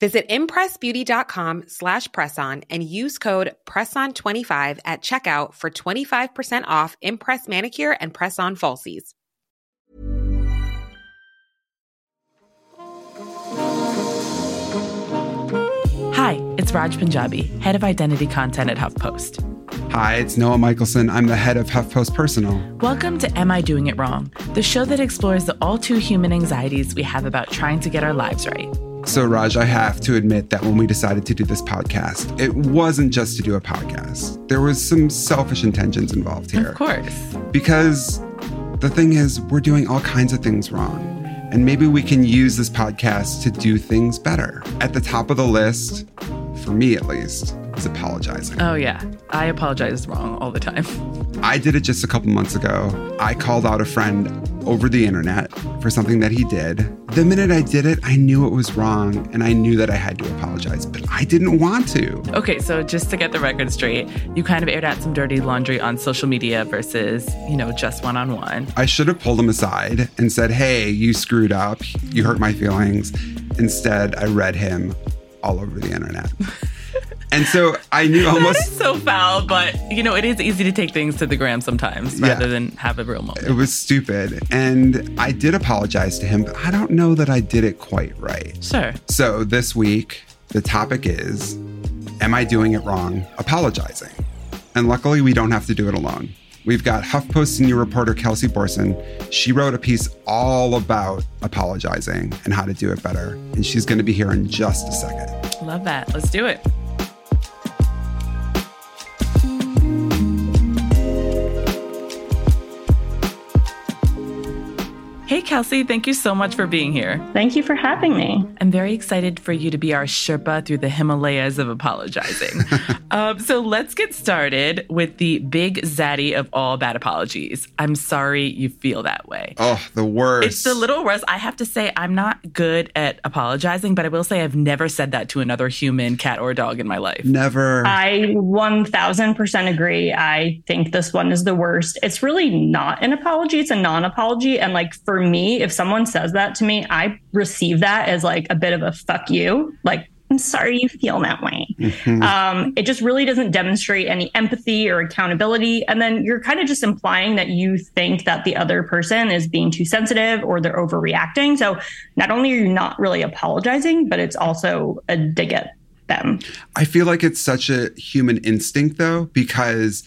Visit impressbeauty.com slash presson and use code PRESSON25 at checkout for 25% off Impress Manicure and Press-On Falsies. Hi, it's Raj Punjabi, head of identity content at HuffPost. Hi, it's Noah Michelson. I'm the head of HuffPost Personal. Welcome to Am I Doing It Wrong, the show that explores the all too human anxieties we have about trying to get our lives right. So, Raj, I have to admit that when we decided to do this podcast, it wasn't just to do a podcast. There was some selfish intentions involved here. Of course. Because the thing is, we're doing all kinds of things wrong. And maybe we can use this podcast to do things better. At the top of the list, for me at least, is apologizing. Oh, yeah. I apologize wrong all the time. I did it just a couple months ago. I called out a friend over the internet for something that he did. The minute I did it, I knew it was wrong and I knew that I had to apologize, but I didn't want to. Okay, so just to get the record straight, you kind of aired out some dirty laundry on social media versus, you know, just one on one. I should have pulled him aside and said, hey, you screwed up. You hurt my feelings. Instead, I read him all over the internet. And so I knew almost so foul, but you know, it is easy to take things to the gram sometimes rather yeah, than have a real moment. It was stupid. And I did apologize to him, but I don't know that I did it quite right. Sure. So this week, the topic is Am I doing it wrong? Apologizing. And luckily, we don't have to do it alone. We've got HuffPost senior reporter Kelsey Borresen. She wrote a piece all about apologizing and how to do it better. And she's going to be here in just a second. Love that. Let's do it. Kelsey, thank you so much for being here. Thank you for having me. I'm very excited for you to be our Sherpa through the Himalayas of apologizing. um, so let's get started with the big zaddy of all bad apologies. I'm sorry you feel that way. Oh, the worst. It's the little worst. I have to say, I'm not good at apologizing, but I will say I've never said that to another human, cat, or dog in my life. Never. I 1000% agree. I think this one is the worst. It's really not an apology, it's a non apology. And like for me, if someone says that to me, I receive that as like a bit of a fuck you. Like, I'm sorry you feel that way. Mm-hmm. Um, it just really doesn't demonstrate any empathy or accountability. And then you're kind of just implying that you think that the other person is being too sensitive or they're overreacting. So not only are you not really apologizing, but it's also a dig at them. I feel like it's such a human instinct though, because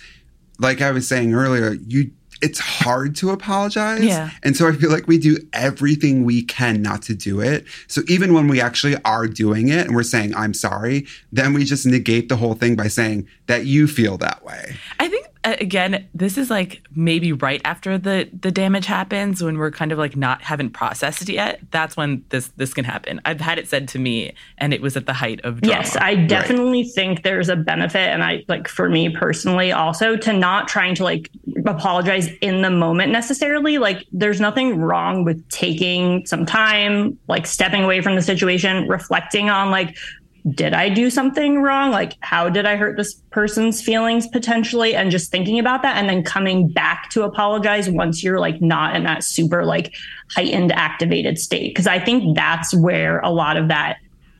like I was saying earlier, you it's hard to apologize. Yeah. And so I feel like we do everything we can not to do it. So even when we actually are doing it and we're saying, I'm sorry, then we just negate the whole thing by saying that you feel that way. I think Uh, again, this is like maybe right after the the damage happens when we're kind of like not haven't processed it yet. That's when this this can happen. I've had it said to me, and it was at the height of drama. Yes, I definitely right. think there's a benefit, and I like for me personally also to not trying to like apologize in the moment necessarily. Like, there's nothing wrong with taking some time, like stepping away from the situation, reflecting on like did I do something wrong? Like, how did I hurt this person's feelings potentially? And just thinking about that and then coming back to apologize once you're like not in that super like heightened activated state. Cause I think that's where a lot of that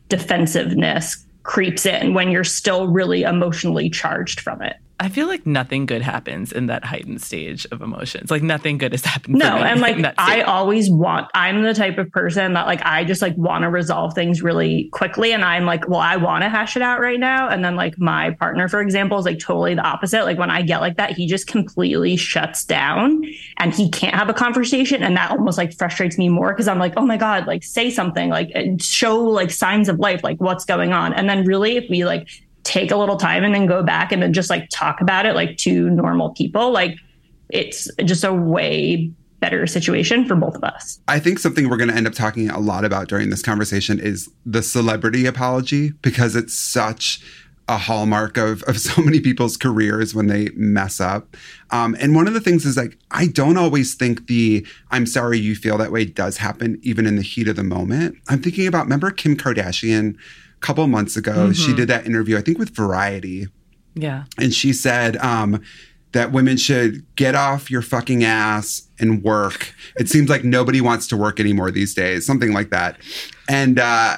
defensiveness creeps in when you're still really emotionally charged from it. I feel like nothing good happens in that heightened stage of emotions. Like nothing good has happened. No, and like I always want. I'm the type of person that like I just like want to resolve things really quickly, and I'm like, well, I want to hash it out right now. And then like my partner, for example, is like totally the opposite. Like when I get like that, he just completely shuts down, and he can't have a conversation, and that almost like frustrates me more because I'm like, oh my god, like say something, like show like signs of life, like what's going on, and then really if we like take a little time and then go back and then just like talk about it like two normal people, like it's just a way better situation for both of us. I think something we're going to end up talking a lot about during this conversation is the celebrity apology because it's such a hallmark of, of so many people's careers when they mess up. Um, and one of the things is like, I don't always think the I'm sorry you feel that way does happen even in the heat of the moment. I'm thinking about, remember Kim Kardashian couple months ago. Mm-hmm. She did that interview, I think with Variety. Yeah. And she said um, that women should get off your fucking ass and work. It seems like nobody wants to work anymore these days, something like that. And uh,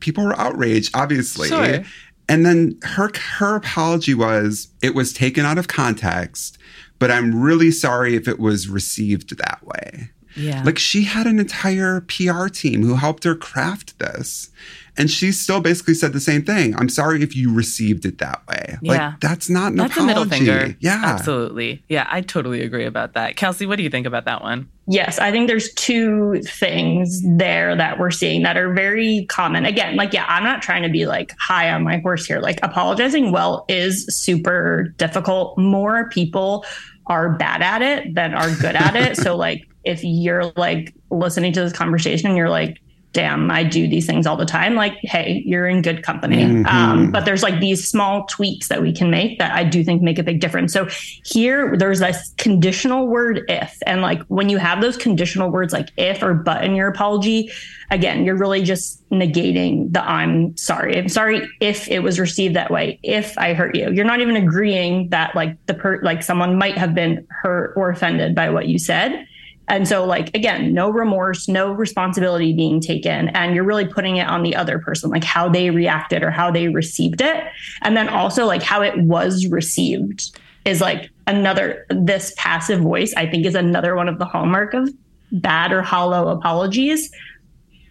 people were outraged, obviously. Sure. And then her her apology was it was taken out of context, but I'm really sorry if it was received that way. Yeah. Like she had an entire PR team who helped her craft this. And she still basically said the same thing. I'm sorry if you received it that way. Yeah. Like that's not an that's apology. a middle finger. Yeah. Absolutely. Yeah, I totally agree about that. Kelsey, what do you think about that one? Yes, I think there's two things there that we're seeing that are very common. Again, like, yeah, I'm not trying to be like high on my horse here. Like, apologizing well is super difficult. More people are bad at it than are good at it. so, like, if you're like listening to this conversation and you're like, damn, I do these things all the time. Like, hey, you're in good company. Mm-hmm. Um, but there's like these small tweaks that we can make that I do think make a big difference. So here, there's this conditional word if. And like when you have those conditional words like if or but in your apology, again, you're really just negating the I'm sorry. I'm sorry if it was received that way, if I hurt you. You're not even agreeing that like the per like someone might have been hurt or offended by what you said and so, like, again, no remorse, no responsibility being taken. And you're really putting it on the other person, like how they reacted or how they received it. And then also, like, how it was received is like another, this passive voice, I think, is another one of the hallmark of bad or hollow apologies.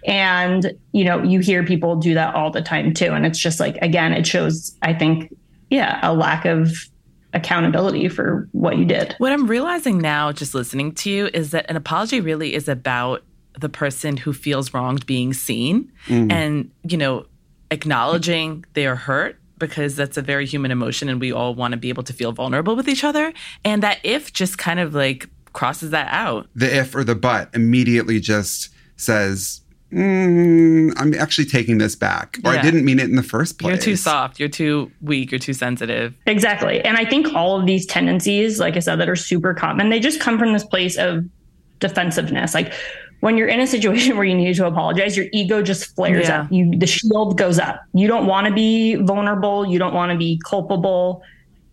And, you know, you hear people do that all the time too. And it's just like, again, it shows, I think, yeah, a lack of accountability for what you did. What I'm realizing now, just listening to you, is that an apology really is about the person who feels wronged being seen mm. and, you know, acknowledging they are hurt because that's a very human emotion and we all want to be able to feel vulnerable with each other. And that if just kind of like crosses that out. The if or the but immediately just says, mm, I'm actually taking this back, or yeah. I didn't mean it in the first place. You're too soft. You're too weak. You're too sensitive. Exactly. And I think all of these tendencies, like I said, that are super common, they just come from this place of defensiveness. Like when you're in a situation where you need to apologize, your ego just flares yeah. up. You the shield goes up. You don't want to be vulnerable. You don't want to be culpable.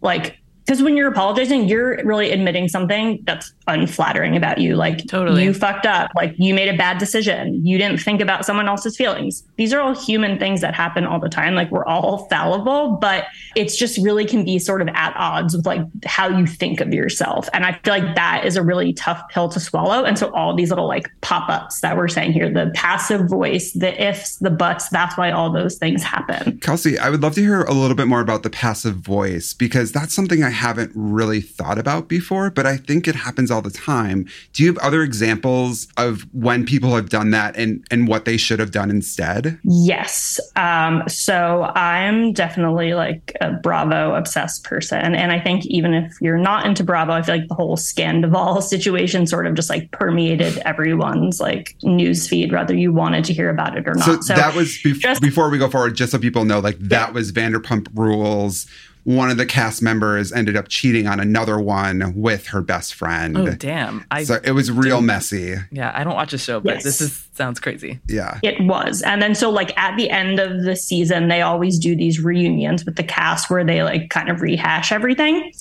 Like because when you're apologizing, you're really admitting something that's unflattering about you. Like, totally, you fucked up. Like, you made a bad decision. You didn't think about someone else's feelings. These are all human things that happen all the time. Like, we're all fallible, but it's just really can be sort of at odds with like how you think of yourself. And I feel like that is a really tough pill to swallow. And so, all these little like pop ups that we're saying here the passive voice, the ifs, the buts that's why all those things happen. Kelsey, I would love to hear a little bit more about the passive voice because that's something I haven't really thought about before, but I think it happens all the time. Do you have other examples of when people have done that and, and what they should have done instead? Yes. Um, so I'm definitely like a Bravo obsessed person. And I think even if you're not into Bravo, I feel like the whole Scandoval situation sort of just like permeated everyone's like news feed, whether you wanted to hear about it or not. So, so that was just, before we go forward, just so people know, like that yeah. was Vanderpump Rules one of the cast members ended up cheating on another one with her best friend. Oh damn! I so it was real messy. yeah, I don't watch a show, but Yes. this is sounds crazy. Yeah. It was. And then so like at the end of the season, they always do these reunions with the cast where they like kind of rehash everything.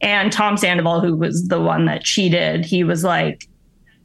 And Tom Sandoval, who was the one that cheated, he was like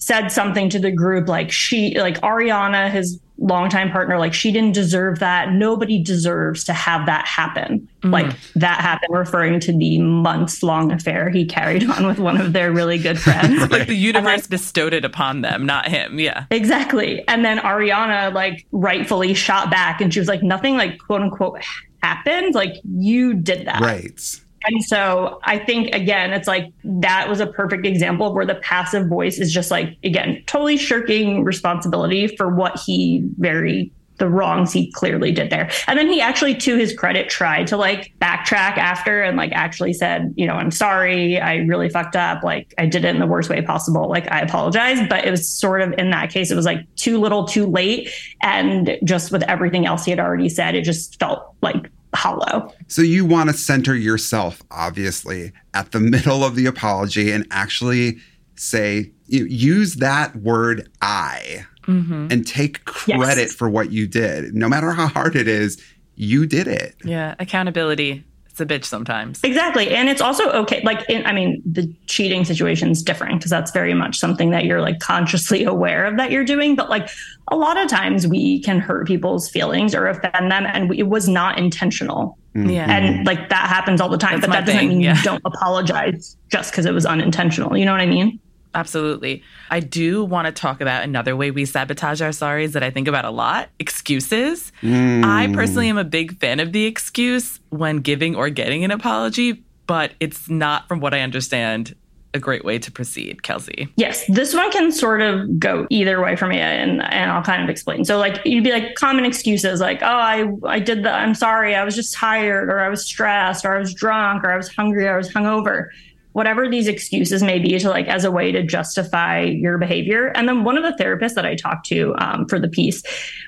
said something to the group like she like Ariana, his longtime partner, like she didn't deserve that. Nobody deserves to have that happen. Mm-hmm. Like that happened, referring to the months long affair he carried on with one of their really good friends. Like the universe bestowed it upon them, not him. Yeah. Exactly. And then Ariana like rightfully shot back and she was like, nothing like quote unquote happened. Like you did that. Right. And so I think again, it's like that was a perfect example of where the passive voice is just like, again, totally shirking responsibility for what he very the wrongs he clearly did there. And then he actually, to his credit, tried to like backtrack after and like actually said, you know, I'm sorry, I really fucked up. Like I did it in the worst way possible. Like I apologize. But it was sort of in that case, it was like too little, too late. And just with everything else he had already said, it just felt like hollow. So you want to center yourself, obviously, at the middle of the apology and actually say, you use that word I mm-hmm. and take credit Yes. for what you did. No matter how hard it is, you did it. Yeah. Accountability. It's a bitch sometimes. Exactly. And it's also okay. Like, in, I mean, the cheating situation is different because that's very much something that you're like consciously aware of that you're doing. But like a lot of times we can hurt people's feelings or offend them and we, it was not intentional. Mm-hmm. Yeah. And like that happens all the time. That's but that doesn't thing, mean yeah. you don't apologize just because it was unintentional. You know what I mean? Absolutely. I do want to talk about another way we sabotage our sorries that I think about a lot excuses. I hmm. personally am a big fan of the excuse when giving or getting an apology, but it's not, from what I understand, a great way to proceed, Kelsey. Yes, this one can sort of go either way for me, and and I'll kind of explain. So, like, you'd be like common excuses, like, "Oh, I I did the, I'm sorry, I was just tired, or I was stressed, or I was drunk, or I was hungry, or I was hungover." Whatever these excuses may be, to like as a way to justify your behavior. And then one of the therapists that I talked to um, for the piece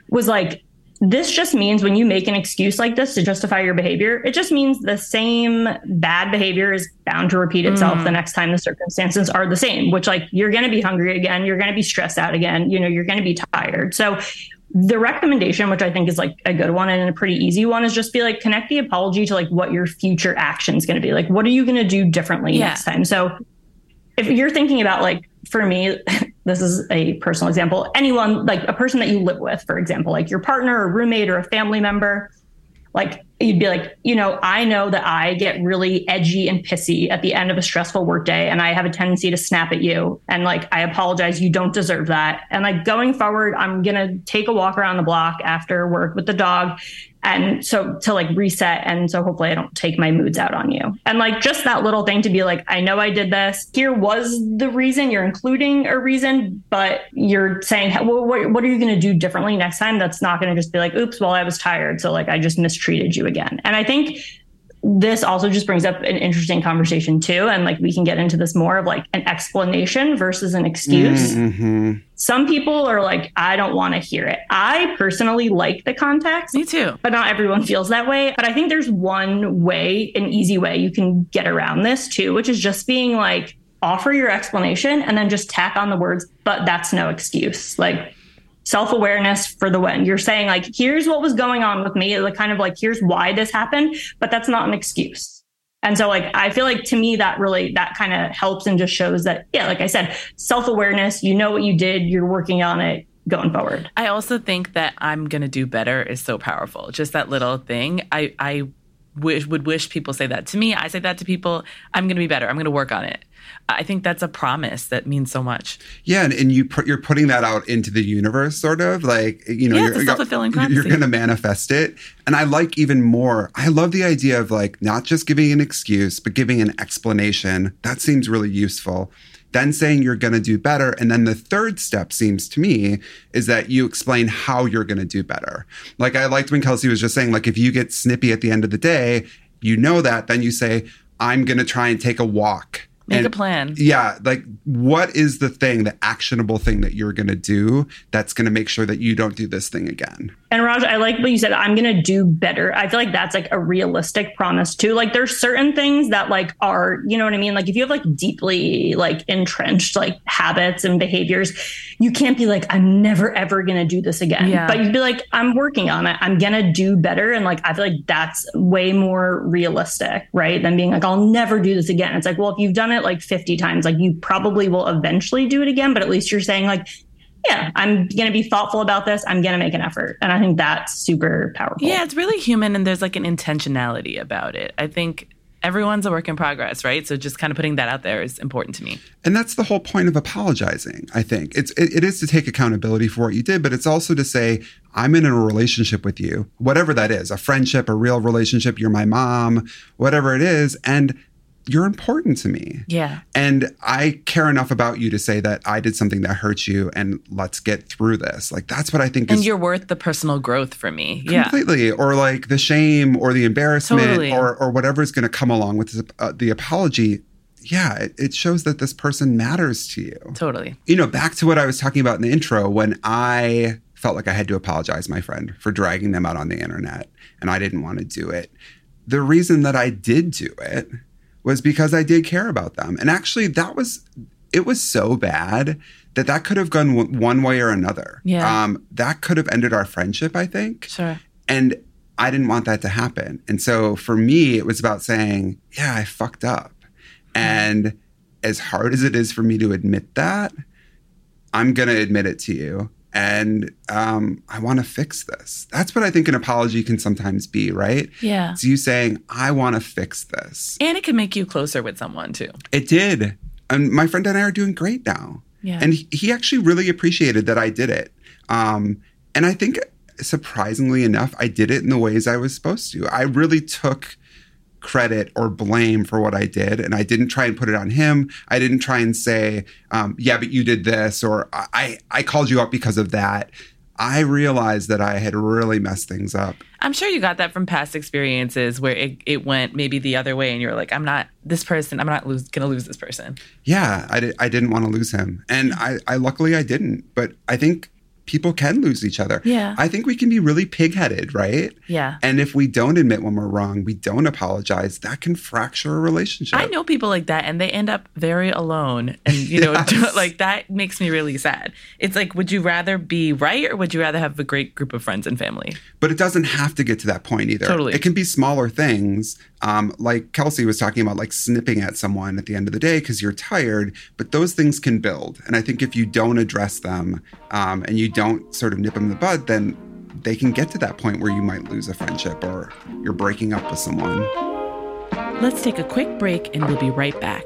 was like, this just means when you make an excuse like this to justify your behavior, it just means the same bad behavior is bound to repeat itself the next time the circumstances are the same, which like you're going to be hungry again, you're going to be stressed out again, you know, you're going to be tired. So the recommendation, which I think is like a good one and a pretty easy one, is just be like connect the apology to like what your future action is going to be. Like, what are you going to do differently Yeah. next time? So if you're thinking about like for me this is a personal example anyone like a person that you live with for example like your partner or roommate or a family member like you'd be like you know i know that i get really edgy and pissy at the end of a stressful workday and i have a tendency to snap at you. And like i apologize. You don't deserve that. And like going forward i'm gonna take a walk around the block after work with the dog and so to like reset. And so hopefully i don't take my moods out on you. And like just that little thing to be like i know i did this. Here was the reason. You're including a reason but you're saying well, what, what are you going to do differently next time? That's not going to just be like oops well i was tired. So like i just mistreated you again. And i think this also just brings up an interesting conversation too and like we can get into this more of like an explanation versus an excuse hmm some people are like i don't want to hear it i personally like the context Me too. but not everyone feels that way. But I think there's one way, an easy way you can get around this too, which is just being like, offer your explanation and then just tack on the words, but that's no excuse. Like, self awareness for the win. You're saying, like, here's what was going on with me, like, kind of like, here's why this happened, but that's not an excuse. And so, like, I feel like to me, that really, that kind of helps and just shows that, yeah, like I said, self awareness, you know what you did, you're working on it going forward. I also think that I'm gonna do better is so powerful. Just that little thing. I I wish would wish people say that to me. I say that to people. I'm gonna be better. I'm gonna work on it. I think that's a promise that means so much. Yeah, and, and you put you're putting that out into the universe, sort of like you know, Yeah, you're, self-fulfilling you're, you're going to manifest it. And I like even more. I love the idea of like not just giving an excuse, but giving an explanation. That seems really useful. Then saying you're going to do better, and then the third step seems to me is that you explain how you're going to do better. Like I liked when Kelsey was just saying, like if you get snippy at the end of the day, you know that. Then you say, "I'm going to try and take a walk." Make And- a plan. yeah like what is the thing the actionable thing that you're going to do that's going to make sure that you don't do this thing again And Raj, I like what you said. I'm going to do better. I feel like that's like a realistic promise too. Like there's certain things that like are, you know what I mean? Like if you have like deeply like entrenched like habits and behaviors, you can't be like, I'm never ever going to do this again. Yeah. But you'd be like, I'm working on it. I'm going to do better. And like, I feel like that's way more realistic, right? Than being like, I'll never do this again. It's like, well, if you've done it like 50 times, like you probably will eventually do it again. But at least you're saying like, yeah, I'm going to be thoughtful about this. I'm going to make an effort. And I think that's super powerful. Yeah, it's really human and there's like an intentionality about it. I think everyone's a work in progress, right? So just kind of putting that out there is important to me. And that's the whole point of apologizing, I think. It's it, it is to take accountability for what you did, but it's also to say, I'm in a relationship with you, whatever that is, a friendship, a real relationship, you're my mom, whatever it is, and you're important to me. Yeah. And I care enough about you to say that I did something that hurt you and let's get through this. Like that's what I think And is you're worth the personal growth for me. Yeah. completely or like the shame or the embarrassment Totally. or or whatever is going to come along with this, uh, the apology. Yeah, it, it shows that this person matters to you. Totally. You know, back to what I was talking about in the intro when I felt like I had to apologize my friend for dragging them out on the internet and I didn't want to do it. The reason that I did do it was because I did care about them. And actually that was it was so bad that that could have gone w- one way or another. Yeah. Um that could have ended our friendship, I think. Sure. And I didn't want that to happen. And so for me, it was about saying, yeah, I fucked up. And as hard as it is for me to admit that, I'm going to admit it to you. And um, I want to fix this. That's what I think an apology can sometimes be, right? Yeah. It's you saying, I want to fix this. And it can make you closer with someone too. It did. And my friend and I are doing great now. Yeah. And he, he actually really appreciated that I did it. Um, and I think surprisingly enough, I did it in the ways I was supposed to. I really took credit or blame for what I did. And I didn't try and put it on him. I didn't try and say, um, yeah, but you did this, or I, I called you up because of that. I realized that I had really messed things up. I'm sure you got that from past experiences where it, it went maybe the other way and you're like, I'm not this person, I'm not lose, gonna lose this person. Yeah, I, di- I didn't want to lose him. And I, I luckily I didn't. But I think people can lose each other. Yeah. I think we can be really pigheaded, right? Yeah. And if we don't admit when we're wrong, we don't apologize, that can fracture a relationship. I know people like that and they end up very alone. And, you know, Yes. like that makes me really sad. It's like, would you rather be right or would you rather have a great group of friends and family? But it doesn't have to get to that point either. Totally. It can be smaller things. Um, like Kelsey was talking about, like snipping at someone at the end of the day because you're tired, but those things can build. And I think if you don't address them um, and you don't sort of nip them in the bud, then they can get to that point where you might lose a friendship or you're breaking up with someone. Let's take a quick break and we'll be right back.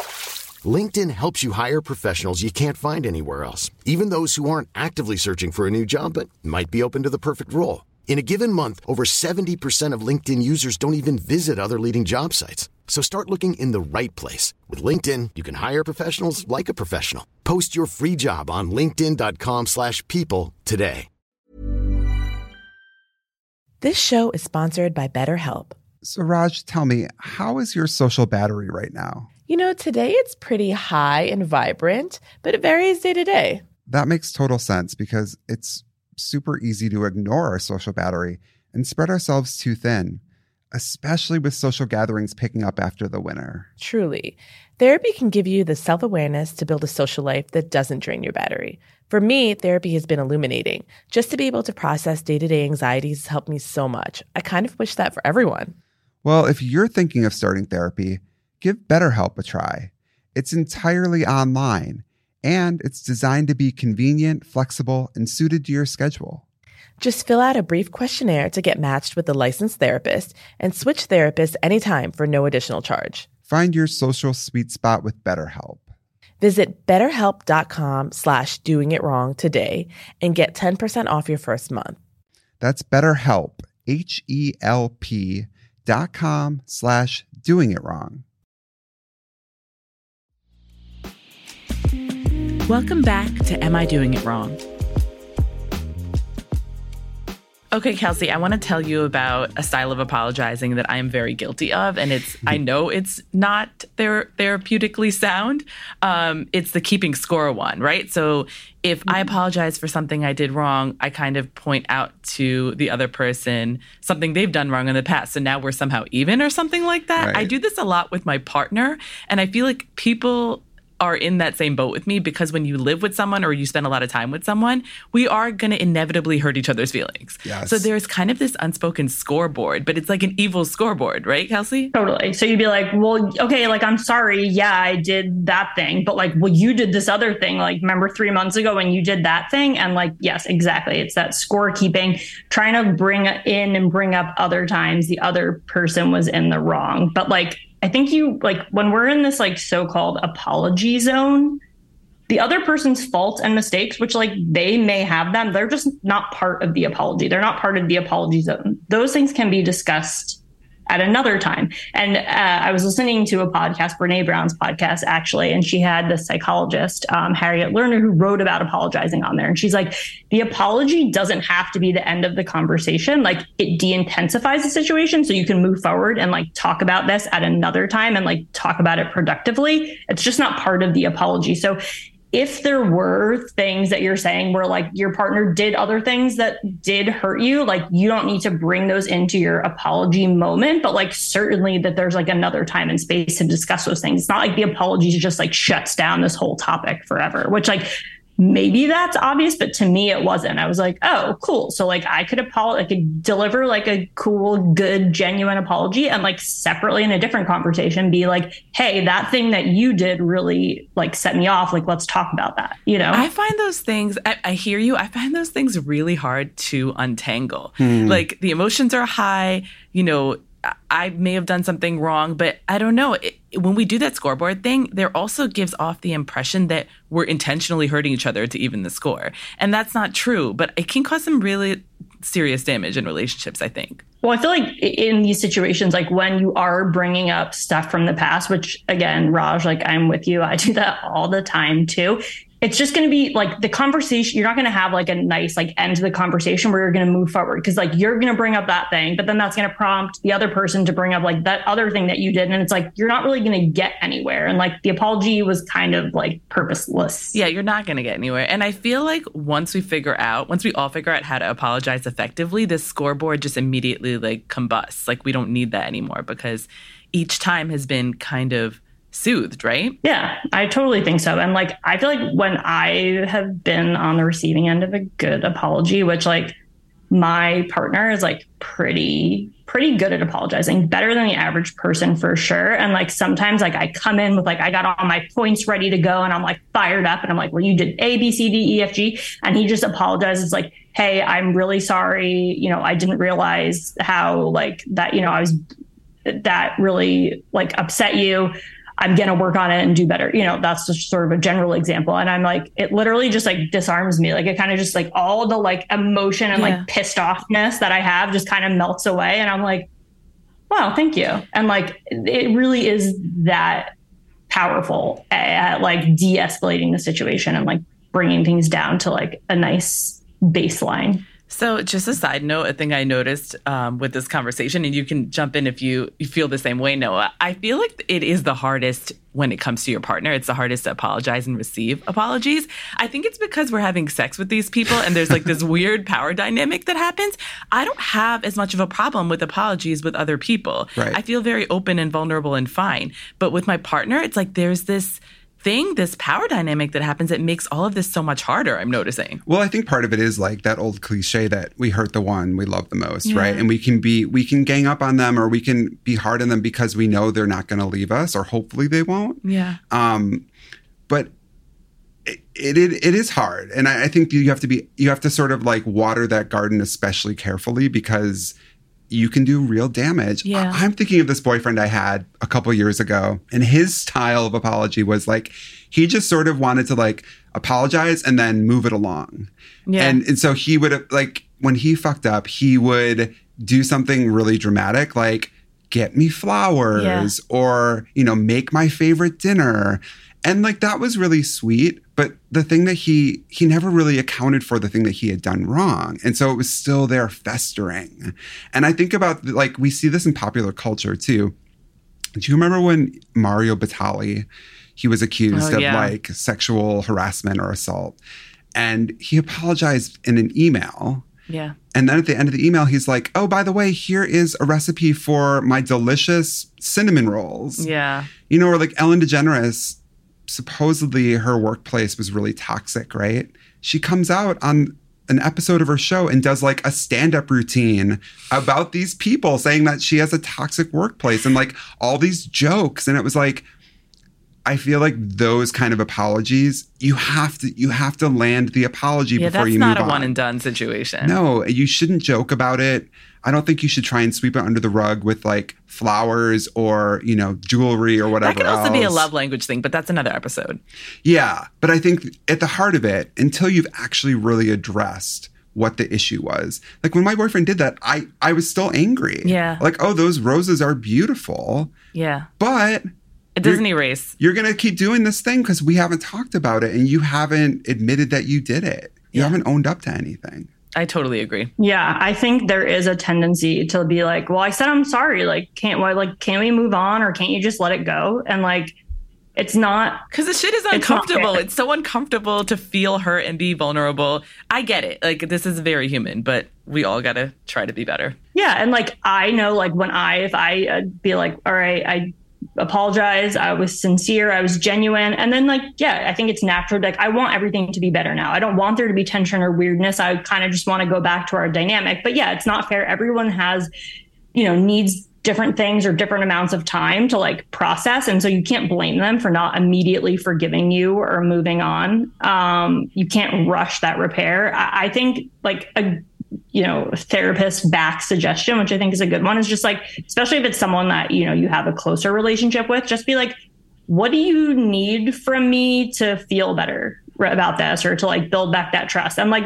LinkedIn helps you hire professionals you can't find anywhere else, even those who aren't actively searching for a new job but might be open to the perfect role. In a given month, over 70% of LinkedIn users don't even visit other leading job sites. So start looking in the right place. With LinkedIn, you can hire professionals like a professional. Post your free job on linkedin.com slash people today. This show is sponsored by BetterHelp. So, Raj, tell me, how is your social battery right now? You know, today it's pretty high and vibrant, but it varies day to day. That makes total sense because it's super easy to ignore our social battery and spread ourselves too thin, especially with social gatherings picking up after the winter. Truly. Therapy can give you the self awareness to build a social life that doesn't drain your battery. For me, therapy has been illuminating. Just to be able to process day to day anxieties has helped me so much. I kind of wish that for everyone. Well, if you're thinking of starting therapy, give BetterHelp a try. It's entirely online and it's designed to be convenient, flexible, and suited to your schedule. Just fill out a brief questionnaire to get matched with a licensed therapist and switch therapists anytime for no additional charge. Find your social sweet spot with BetterHelp. Visit betterhelp.com slash doing it wrong today and get 10% off your first month. That's BetterHelp, H E L P dot com slash doing it wrong. Welcome back to Am I Doing It Wrong? Okay, Kelsey, I want to tell you about a style of apologizing that I am very guilty of, and it's I know it's not ther- therapeutically sound. Um, it's the keeping score one, right? So if I apologize for something I did wrong, I kind of point out to the other person something they've done wrong in the past. So now we're somehow even or something like that. Right. I do this a lot with my partner, and I feel like people are in that same boat with me because when you live with someone or you spend a lot of time with someone, we are going to inevitably hurt each other's feelings. Yes. So there's kind of this unspoken scoreboard, but it's like an evil scoreboard, right, Kelsey? Totally. So you'd be like, well, okay, like, I'm sorry. Yeah, I did that thing. But like, well, you did this other thing. Like, remember three months ago when you did that thing? And like, yes, exactly. It's that scorekeeping, trying to bring in and bring up other times the other person was in the wrong. But like, I think you like when we're in this like so called apology zone, the other person's faults and mistakes, which like they may have them, they're just not part of the apology. They're not part of the apology zone. Those things can be discussed at another time. And uh, I was listening to a podcast, Brene Brown's podcast, actually, and she had the psychologist, um, Harriet Lerner, who wrote about apologizing on there. And she's like, the apology doesn't have to be the end of the conversation. Like it de intensifies the situation so you can move forward and like talk about this at another time and like talk about it productively. It's just not part of the apology. So if there were things that you're saying where like your partner did other things that did hurt you, like you don't need to bring those into your apology moment, but like certainly that there's like another time and space to discuss those things. It's not like the apology just like shuts down this whole topic forever, which like maybe that's obvious, but to me it wasn't. I was like, oh, cool. So like I could apologize, I could deliver like a cool, good, genuine apology and like separately in a different conversation be like, hey, that thing that you did really like set me off. Like let's talk about that. You know? I find those things, I, I hear you, I find those things really hard to untangle. Hmm. Like the emotions are high, you know, I- may have done something wrong, but I don't know. It, when we do that scoreboard thing, there also gives off the impression that we're intentionally hurting each other to even the score. And that's not true, but it can cause some really serious damage in relationships, I think. Well, I feel like in these situations, like when you are bringing up stuff from the past, which again, Raj, like I'm with you, I do that all the time too. It's just going to be like the conversation. You're not going to have like a nice like end to the conversation where you're going to move forward because like you're going to bring up that thing, but then that's going to prompt the other person to bring up like that other thing that you did, and it's like you're not really going to get anywhere. And like the apology was kind of like purposeless. Yeah, you're not going to get anywhere. And I feel like once we figure out, once we all figure out how to apologize effectively, this scoreboard just immediately like combusts. Like we don't need that anymore because each time has been kind of soothed, right? Yeah, I totally think so. And like, I feel like when I have been on the receiving end of a good apology, which like my partner is like pretty, pretty good at apologizing, better than the average person for sure. And like sometimes like I come in with like, I got all my points ready to go and I'm like fired up and I'm like, well, you did A, B, C, D, E, F, G. And he just apologizes like, hey, I'm really sorry. You know, I didn't realize how like that, you know, I was that really like upset you. I'm going to work on it and do better. You know, that's just sort of a general example. And I'm like, it literally just like disarms me. Like it kind of just like all the like emotion and Yeah. like pissed offness that I have just kind of melts away. And I'm like, wow, thank you. And like, it really is that powerful at like de escalating the situation and like bringing things down to like a nice baseline. So, just a side note, a thing I noticed um, with this conversation, and you can jump in if you, you feel the same way, Noah. I feel like it is the hardest when it comes to your partner. It's the hardest to apologize and receive apologies. I think it's because we're having sex with these people, and there's like this weird power dynamic that happens. I don't have as much of a problem with apologies with other people. Right. I feel very open and vulnerable and fine. But with my partner, it's like there's this thing, this power dynamic that happens that makes all of this so much harder, I'm noticing. Well, I think part of it is like that old cliche that we hurt the one we love the most, right? And we can be we can gang up on them or we can be hard on them because we know they're not going to leave us or hopefully they won't. Yeah. Um, but it, it it is hard, and I, I think you have to be you have to sort of like water that garden especially carefully because you can do real damage. Yeah. I, am thinking of this boyfriend I had a couple years ago, and his style of apology was like he just sort of wanted to like apologize and then move it along. Yeah. And and so he would have like when he fucked up, he would do something really dramatic, like get me flowers Yeah. or, you know, make my favorite dinner. And like that was really sweet, but the thing that he he never really accounted for the thing that he had done wrong. And so it was still there festering. And I think about like we see this in popular culture too. Do you remember when Mario Batali he was accused Oh, of like sexual harassment or assault and he apologized in an email Yeah. and then at the end of the email, he's like, oh, by the way, here is a recipe for my delicious cinnamon rolls. Yeah. You know, or like Ellen DeGeneres, supposedly her workplace was really toxic, right? She comes out on an episode of her show and does like a stand up routine about these people saying that she has a toxic workplace and like all these jokes. And it was like, I feel like those kind of apologies, you have to you have to land the apology Yeah, before that's you not a move on. one and done situation. No, you shouldn't joke about it. I don't think you should try and sweep it under the rug with like flowers or, you know, jewelry or whatever. That could also be a love language thing, but that's another episode. Yeah. But I think at the heart of it, until you've actually really addressed what the issue was. Like when my boyfriend did that, I I was still angry. Yeah. Like, oh, those roses are beautiful, Yeah. but It doesn't erase. you're going to keep doing this thing because we haven't talked about it and you haven't admitted that you did it. You Yeah. haven't owned up to anything. I totally agree. Yeah, I think there is a tendency to be like, well, I said I'm sorry. Like, can't why like can we move on or can't you just let it go? And like it's not Because the shit is uncomfortable. fair. It's so uncomfortable to feel hurt and be vulnerable. I get it. Like, this is very human, but we all got to try to be better. Yeah, and like I know, like when I if I uh, be like, all right, I apologize, I was sincere, I was genuine, and then like, yeah, I think it's natural. Like I want everything to be better now. I don't want there to be tension or weirdness. I kind of just want to go back to our dynamic. But yeah, it's not fair. Everyone has, you know, needs different things or different amounts of time to like process and so you can't blame them for not immediately forgiving you or moving on um, you can't rush that repair I, I think like a you know therapist back suggestion which i think is a good one is just like especially if it's someone that you know you have a closer relationship with just be like what do you need from me to feel better about this or to like build back that trust? I'm like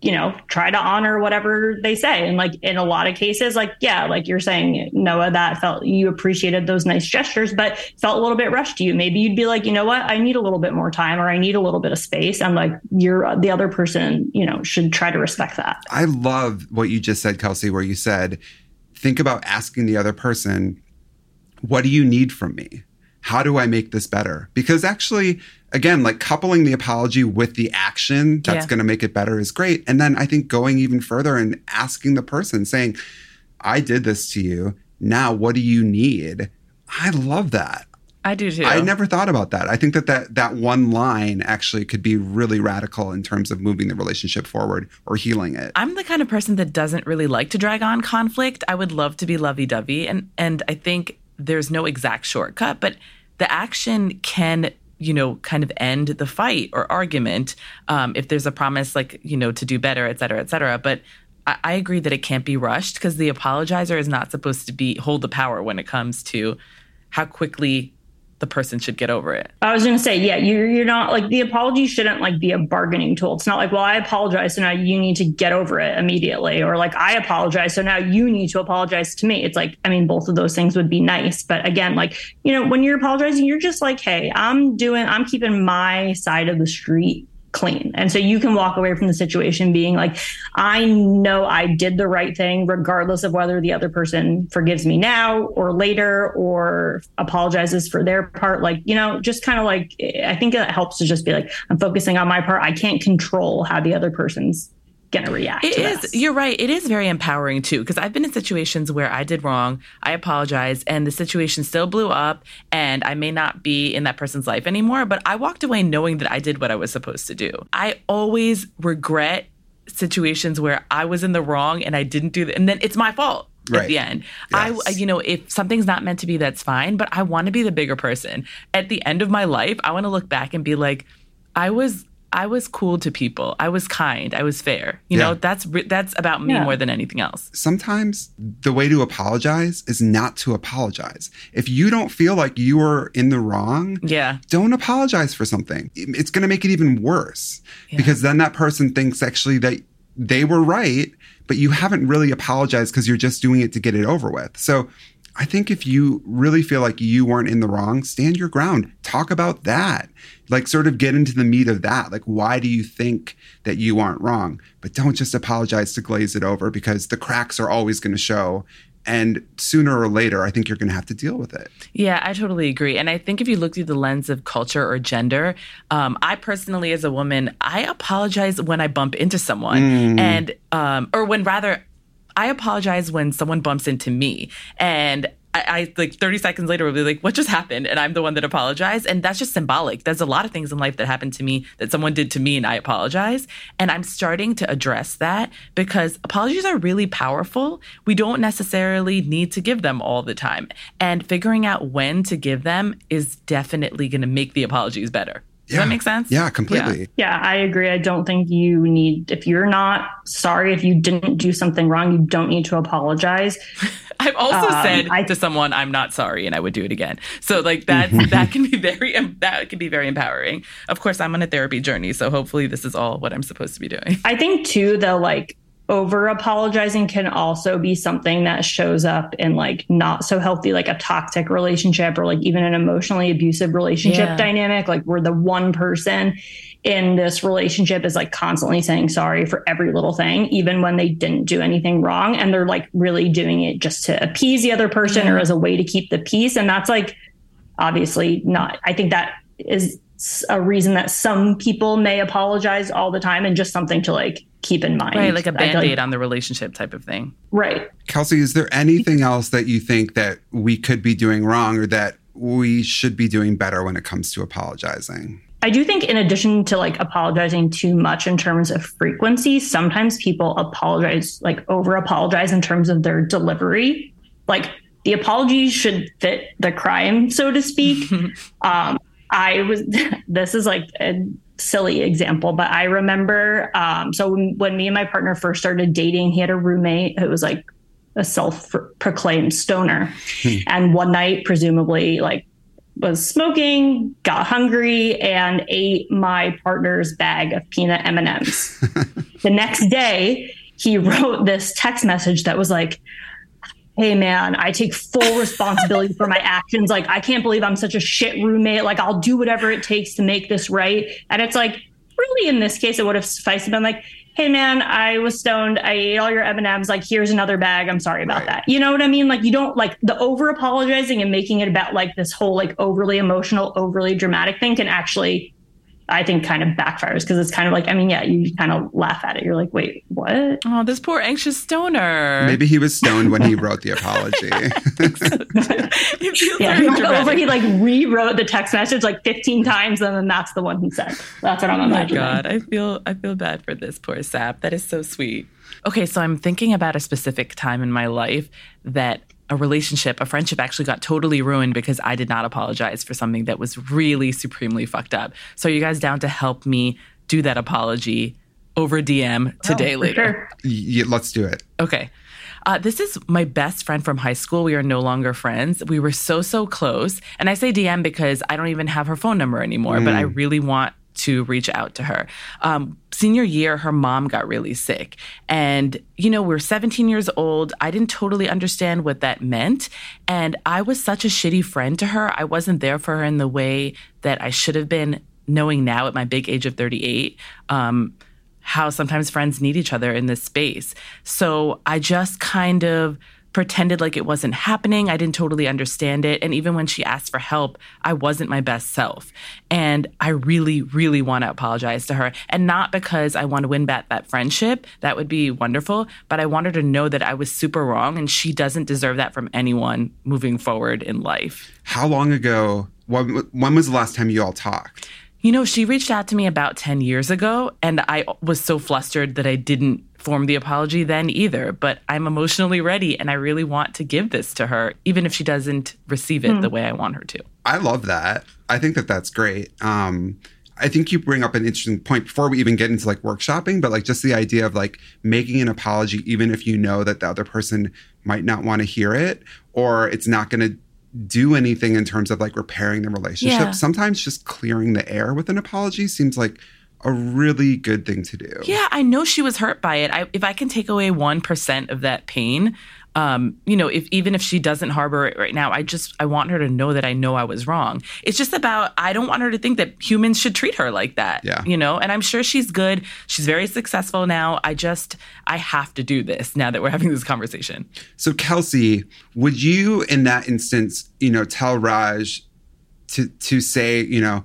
you know try to honor whatever they say. And like in a lot of cases like yeah like you're saying noah that felt you appreciated those nice gestures but felt a little bit rushed to you. Maybe you'd be like you know what? I need a little bit more time or i need a little bit of space. And like you're the other person you know should try to respect that. I love what you just said, Kelsey, where you said, think about asking the other person, what do you need from me? How do I make this better? Because actually, again, like coupling the apology with the action that's Yeah. going to make it better is great. And then I think going even further and asking the person, saying, I did this to you. Now, what do you need? I love that. I do too. I never thought about that. I think that, that that one line actually could be really radical in terms of moving the relationship forward or healing it. I'm the kind of person that doesn't really like to drag on conflict. I would love to be lovey-dovey and and I think there's no exact shortcut, but the action can you know, kind of end the fight or argument um, if there's a promise, like you know, to do better, et cetera, et cetera. But I, I agree that it can't be rushed because the apologizer is not supposed to be hold the power when it comes to how quickly the person should get over it. I was going to say, yeah, you're you're not like the apology shouldn't like be a bargaining tool. It's not like, well, I apologize, so now you need to get over it immediately, or like I apologize, so now you need to apologize to me. It's like, I mean, both of those things would be nice, but again, like you know, when you're apologizing, you're just like, hey, I'm doing, I'm keeping my side of the street clean, and so you can walk away from the situation being like, I know I did the right thing, regardless of whether the other person forgives me now or later or apologizes for their part. Like, you know, just kind of like, I think it helps to just be like, I'm focusing on my part. I can't control how the other person's going to react. It to is. this. You're right. It is very empowering too, because I've been in situations where I did wrong, I apologized, and the situation still blew up, and I may not be in that person's life anymore. But I walked away knowing that I did what I was supposed to do. I always regret situations where I was in the wrong and I didn't do that, and then it's my fault. At the end, I, you know, if something's not meant to be, that's fine. But I want to be the bigger person. At the end of my life, I want to look back and be like, I was, I was cool to people. I was kind. I was fair. You know, that's that's about me Yeah. more than anything else. sometimes the way to apologize is not to apologize. If you don't feel like you are in the wrong, Yeah. don't apologize for something. It's going to make it even worse because then that person thinks actually that they were right, but you haven't really apologized because you're just doing it to get it over with. So I think if you really feel like you weren't in the wrong, stand your ground. Talk about that. Like, sort of get into the meat of that. Like, why do you think that you aren't wrong? But don't just apologize to glaze it over because the cracks are always going to show. And sooner or later, I think you're going to have to deal with it. Yeah, I totally agree. And I think if you look through the lens of culture or gender, um, I personally, as a woman, I apologize when I bump into someone, mm. and um, or when rather I apologize when someone bumps into me. And I, I, like 30 seconds later will be like, what just happened? And I'm the one that apologized. And that's just symbolic. There's a lot of things in life that happened to me that someone did to me and I apologize. And I'm starting to address that because apologies are really powerful. We don't necessarily need to give them all the time. And figuring out when to give them is definitely going to make the apologies better. Does yeah. that make sense? Yeah, completely. Yeah. yeah, I agree. I don't think you need, if you're not sorry, if you didn't do something wrong, you don't need to apologize. I've also um, said I, to someone, "I'm not sorry," and I would do it again. So like that, that can be very that can be very empowering. Of course, I'm on a therapy journey, so hopefully, this is all what I'm supposed to be doing. I think too, though, like over apologizing can also be something that shows up in like not so healthy, like a toxic relationship or like even an emotionally abusive relationship yeah. dynamic, like where the one person in this relationship is like constantly saying sorry for every little thing, even when they didn't do anything wrong. And they're like really doing it just to appease the other person yeah. or as a way to keep the peace. And that's like obviously not, I think that is a reason that some people may apologize all the time and just something to like keep in mind. Right, like a band-aid like, on the relationship type of thing. Right. Kelsey, is there anything else that you think that we could be doing wrong or that we should be doing better when it comes to apologizing? I do think in addition to like apologizing too much in terms of frequency, sometimes people apologize like over apologize in terms of their delivery. Like the apology should fit the crime, so to speak. um, I was, this is like a silly example, but I remember, um, so when, when me and my partner first started dating, he had a roommate who was like a self proclaimed stoner. Hmm. And one night, presumably, like, was smoking, got hungry, and ate my partner's bag of peanut M&Ms. the next day, he wrote this text message that was like, hey man, I take full responsibility for my actions. Like, I can't believe I'm such a shit roommate. Like, I'll do whatever it takes to make this right. And it's like, really, in this case, it would have sufficed to been like, hey man, I was stoned. I ate all your M&Ms. Like, here's another bag. I'm sorry about right. that. You know what I mean? Like, you don't like the over apologizing and making it about like this whole like overly emotional, overly dramatic thing can actually I think kind of backfires because it's kind of like, I mean, yeah, you kind of laugh at it. You're like, wait, what? Oh, this poor anxious stoner. Maybe he was stoned when he wrote the apology. yeah, he over, he like rewrote the text message like 15 times, and then that's the one he said. That's what I'm imagining. Oh my God, I feel I feel bad for this poor sap. That is so sweet. Okay, so I'm thinking about a specific time in my life that a relationship, a friendship actually got totally ruined because I did not apologize for something that was really supremely fucked up. So, are you guys down to help me do that apology over DM today oh, later? Sure. Yeah, let's do it. Okay. Uh, this is my best friend from high school. We are no longer friends. We were so, so close. And I say DM because I don't even have her phone number anymore, mm. but I mm. really want to reach out to her. Um, senior year, her mom got really sick. And, you know, we're 17 years old. I didn't totally understand what that meant. And I was such a shitty friend to her. I wasn't there for her in the way that I should have been, knowing now at my big age of 38. Um, how sometimes friends need each other in this space. So I just kind of pretended like it wasn't happening. I didn't totally understand it. And even when she asked for help, I wasn't my best self. And I really, really want to apologize to her. And not because I want to win back that friendship, that would be wonderful, but I want her to know that I was super wrong and she doesn't deserve that from anyone moving forward in life. How long ago? When, when was the last time you all talked? You know, she reached out to me about 10 years ago, and I was so flustered that I didn't form the apology then either. But I'm emotionally ready, and I really want to give this to her, even if she doesn't receive it mm. the way I want her to. I love that. I think that that's great. Um, I think you bring up an interesting point before we even get into like workshopping, but like just the idea of like making an apology, even if you know that the other person might not want to hear it or it's not going to do anything in terms of like repairing the relationship. Yeah. Sometimes just clearing the air with an apology seems like a really good thing to do. Yeah, I know she was hurt by it. I, if I can take away 1% of that pain, um, you know, if even if she doesn't harbor it right now, I just I want her to know that I know I was wrong. It's just about I don't want her to think that humans should treat her like that. Yeah. You know, and I'm sure she's good. She's very successful now. I just I have to do this now that we're having this conversation. So Kelsey, would you in that instance, you know, tell Raj to to say, you know,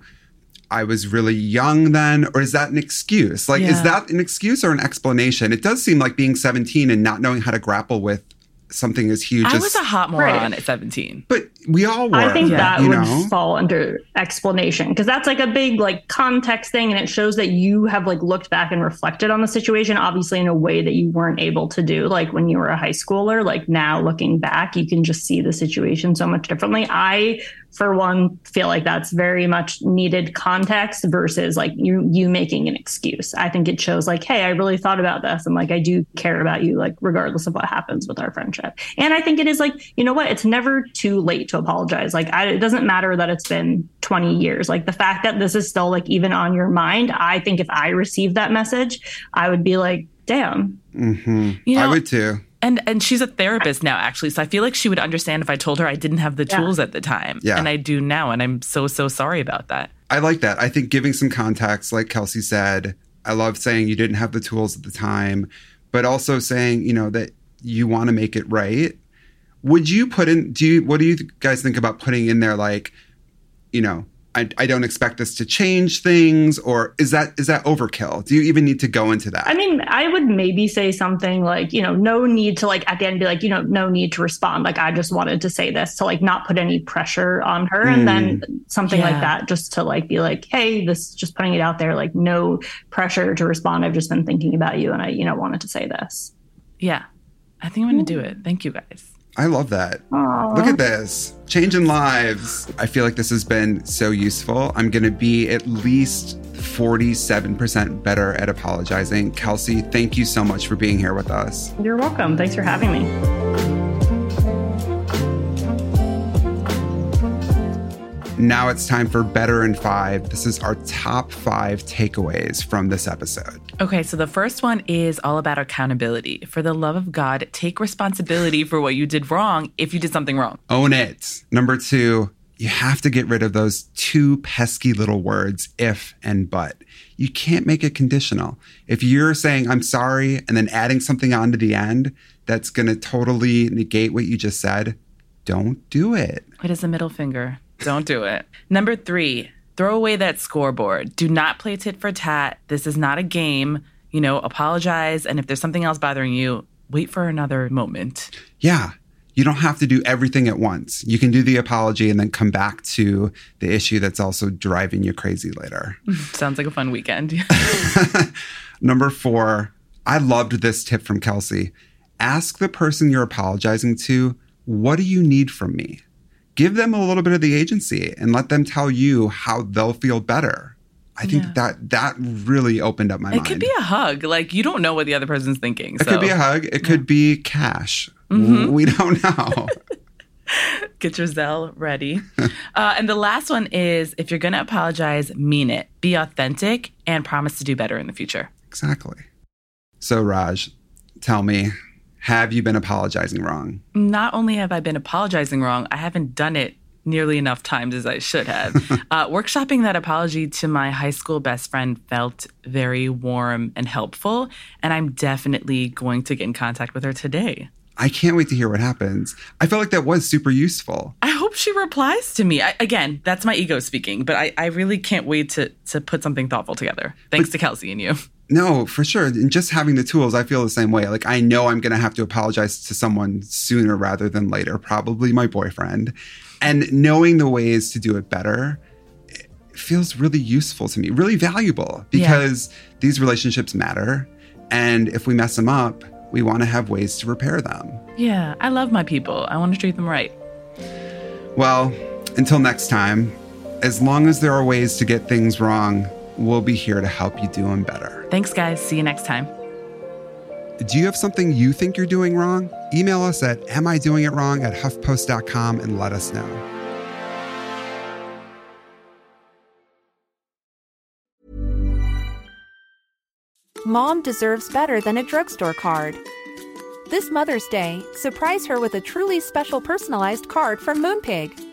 I was really young then, or is that an excuse? Like, is that an excuse or an explanation? It does seem like being 17 and not knowing how to grapple with something as huge I as. was a hot moron Right. at 17. but we all were. I think that you would know? fall under explanation because that's like a big like context thing and it shows that you have like looked back and reflected on the situation obviously in a way that you weren't able to do like when you were a high schooler like now looking back you can just see the situation so much differently I for one feel like that's very much needed context versus like you you making an excuse. I think it shows like hey I really thought about this and like I do care about you like regardless of what happens with our friendship. And I think it is like you know what it's never too late to apologize. Like I, it doesn't matter that it's been 20 years. Like the fact that this is still like even on your mind, I think if I received that message, I would be like, damn. hmm You I would too. And and she's a therapist now, actually. So I feel like she would understand if I told her I didn't have the Yeah. tools at the time. Yeah. And I do now. And I'm so, so sorry about that. I like that. I think giving some context, like Kelsey said, I love saying you didn't have the tools at the time, but also saying, you know, that you want to make it right. Would you put in, do you, what do you guys think about putting in there, like, you know, I, I don't expect this to change things, or is that is that overkill? Do you even need to go into that? I mean, I would maybe say something like, you know, no need to like at the end be like, you know, no need to respond. Like I just wanted to say this to like not put any pressure on her. And hmm. then something Yeah. like that, just to like be like, hey, this just putting it out there, like no pressure to respond. I've just been thinking about you and I, you know, wanted to say this. Yeah. I think I'm going to hmm. do it. Thank you guys. I love that. Look at this. Changing lives. I feel like this has been so useful. I'm going to be at least 47% better at apologizing. Kelsey, thank you so much for being here with us. You're welcome. Thanks for having me. Now it's time for Better in Five. This is our top five takeaways from this episode. Okay, so the first one is all about accountability. For the love of God, take responsibility for what you did wrong if you did something wrong. Own it. Number two, you have to get rid of those two pesky little words, if and but. You can't make it conditional. If you're saying, I'm sorry, and then adding something on to the end that's going to totally negate what you just said, don't do it. It is a middle finger. Don't do it. Number three, throw away that scoreboard. Do not play tit for tat. This is not a game. You know, apologize. And if there's something else bothering you, wait for another moment. Yeah. You don't have to do everything at once. You can do the apology and then come back to the issue that's also driving you crazy later. Sounds like a fun weekend. Number four, I loved this tip from Kelsey. Ask the person you're apologizing to, what do you need from me? Give them a little bit of the agency and let them tell you how they'll feel better. I think Yeah. that that really opened up my it mind. It could be a hug. Like, you don't know what the other person's thinking. it could be a hug. It could be cash. Mm-hmm. We don't know. Get your Zelle ready. uh, and the last one is if you're going to apologize, mean it. Be authentic and promise to do better in the future. exactly. So, Raj, tell me, have you been apologizing wrong? Not only have I been apologizing wrong, I haven't done it nearly enough times as I should have. uh, workshopping that apology to my high school best friend felt very warm and helpful. And I'm definitely going to get in contact with her today. I can't wait to hear what happens. I felt like that was super useful. I hope she replies to me. I, again, that's my ego speaking, but I, I really can't wait to to put something thoughtful together. Thanks to Kelsey and you. No, for sure. And just having the tools, I feel the same way. Like I know I'm going to have to apologize to someone sooner rather than later, probably my boyfriend. And knowing the ways to do it better it feels really useful to me, really valuable because these relationships matter. And if we mess them up, we want to have ways to repair them. Yeah, I love my people. I want to treat them right. Well, until next time, as long as there are ways to get things wrong, we'll be here to help you do them better. Thanks, guys. See you next time. Do you have something you think you're doing wrong? Email us at am I doing it wrong at huffpost.com and let us know. Mom deserves better than a drugstore card. This Mother's Day, surprise her with a truly special personalized card from Moonpig.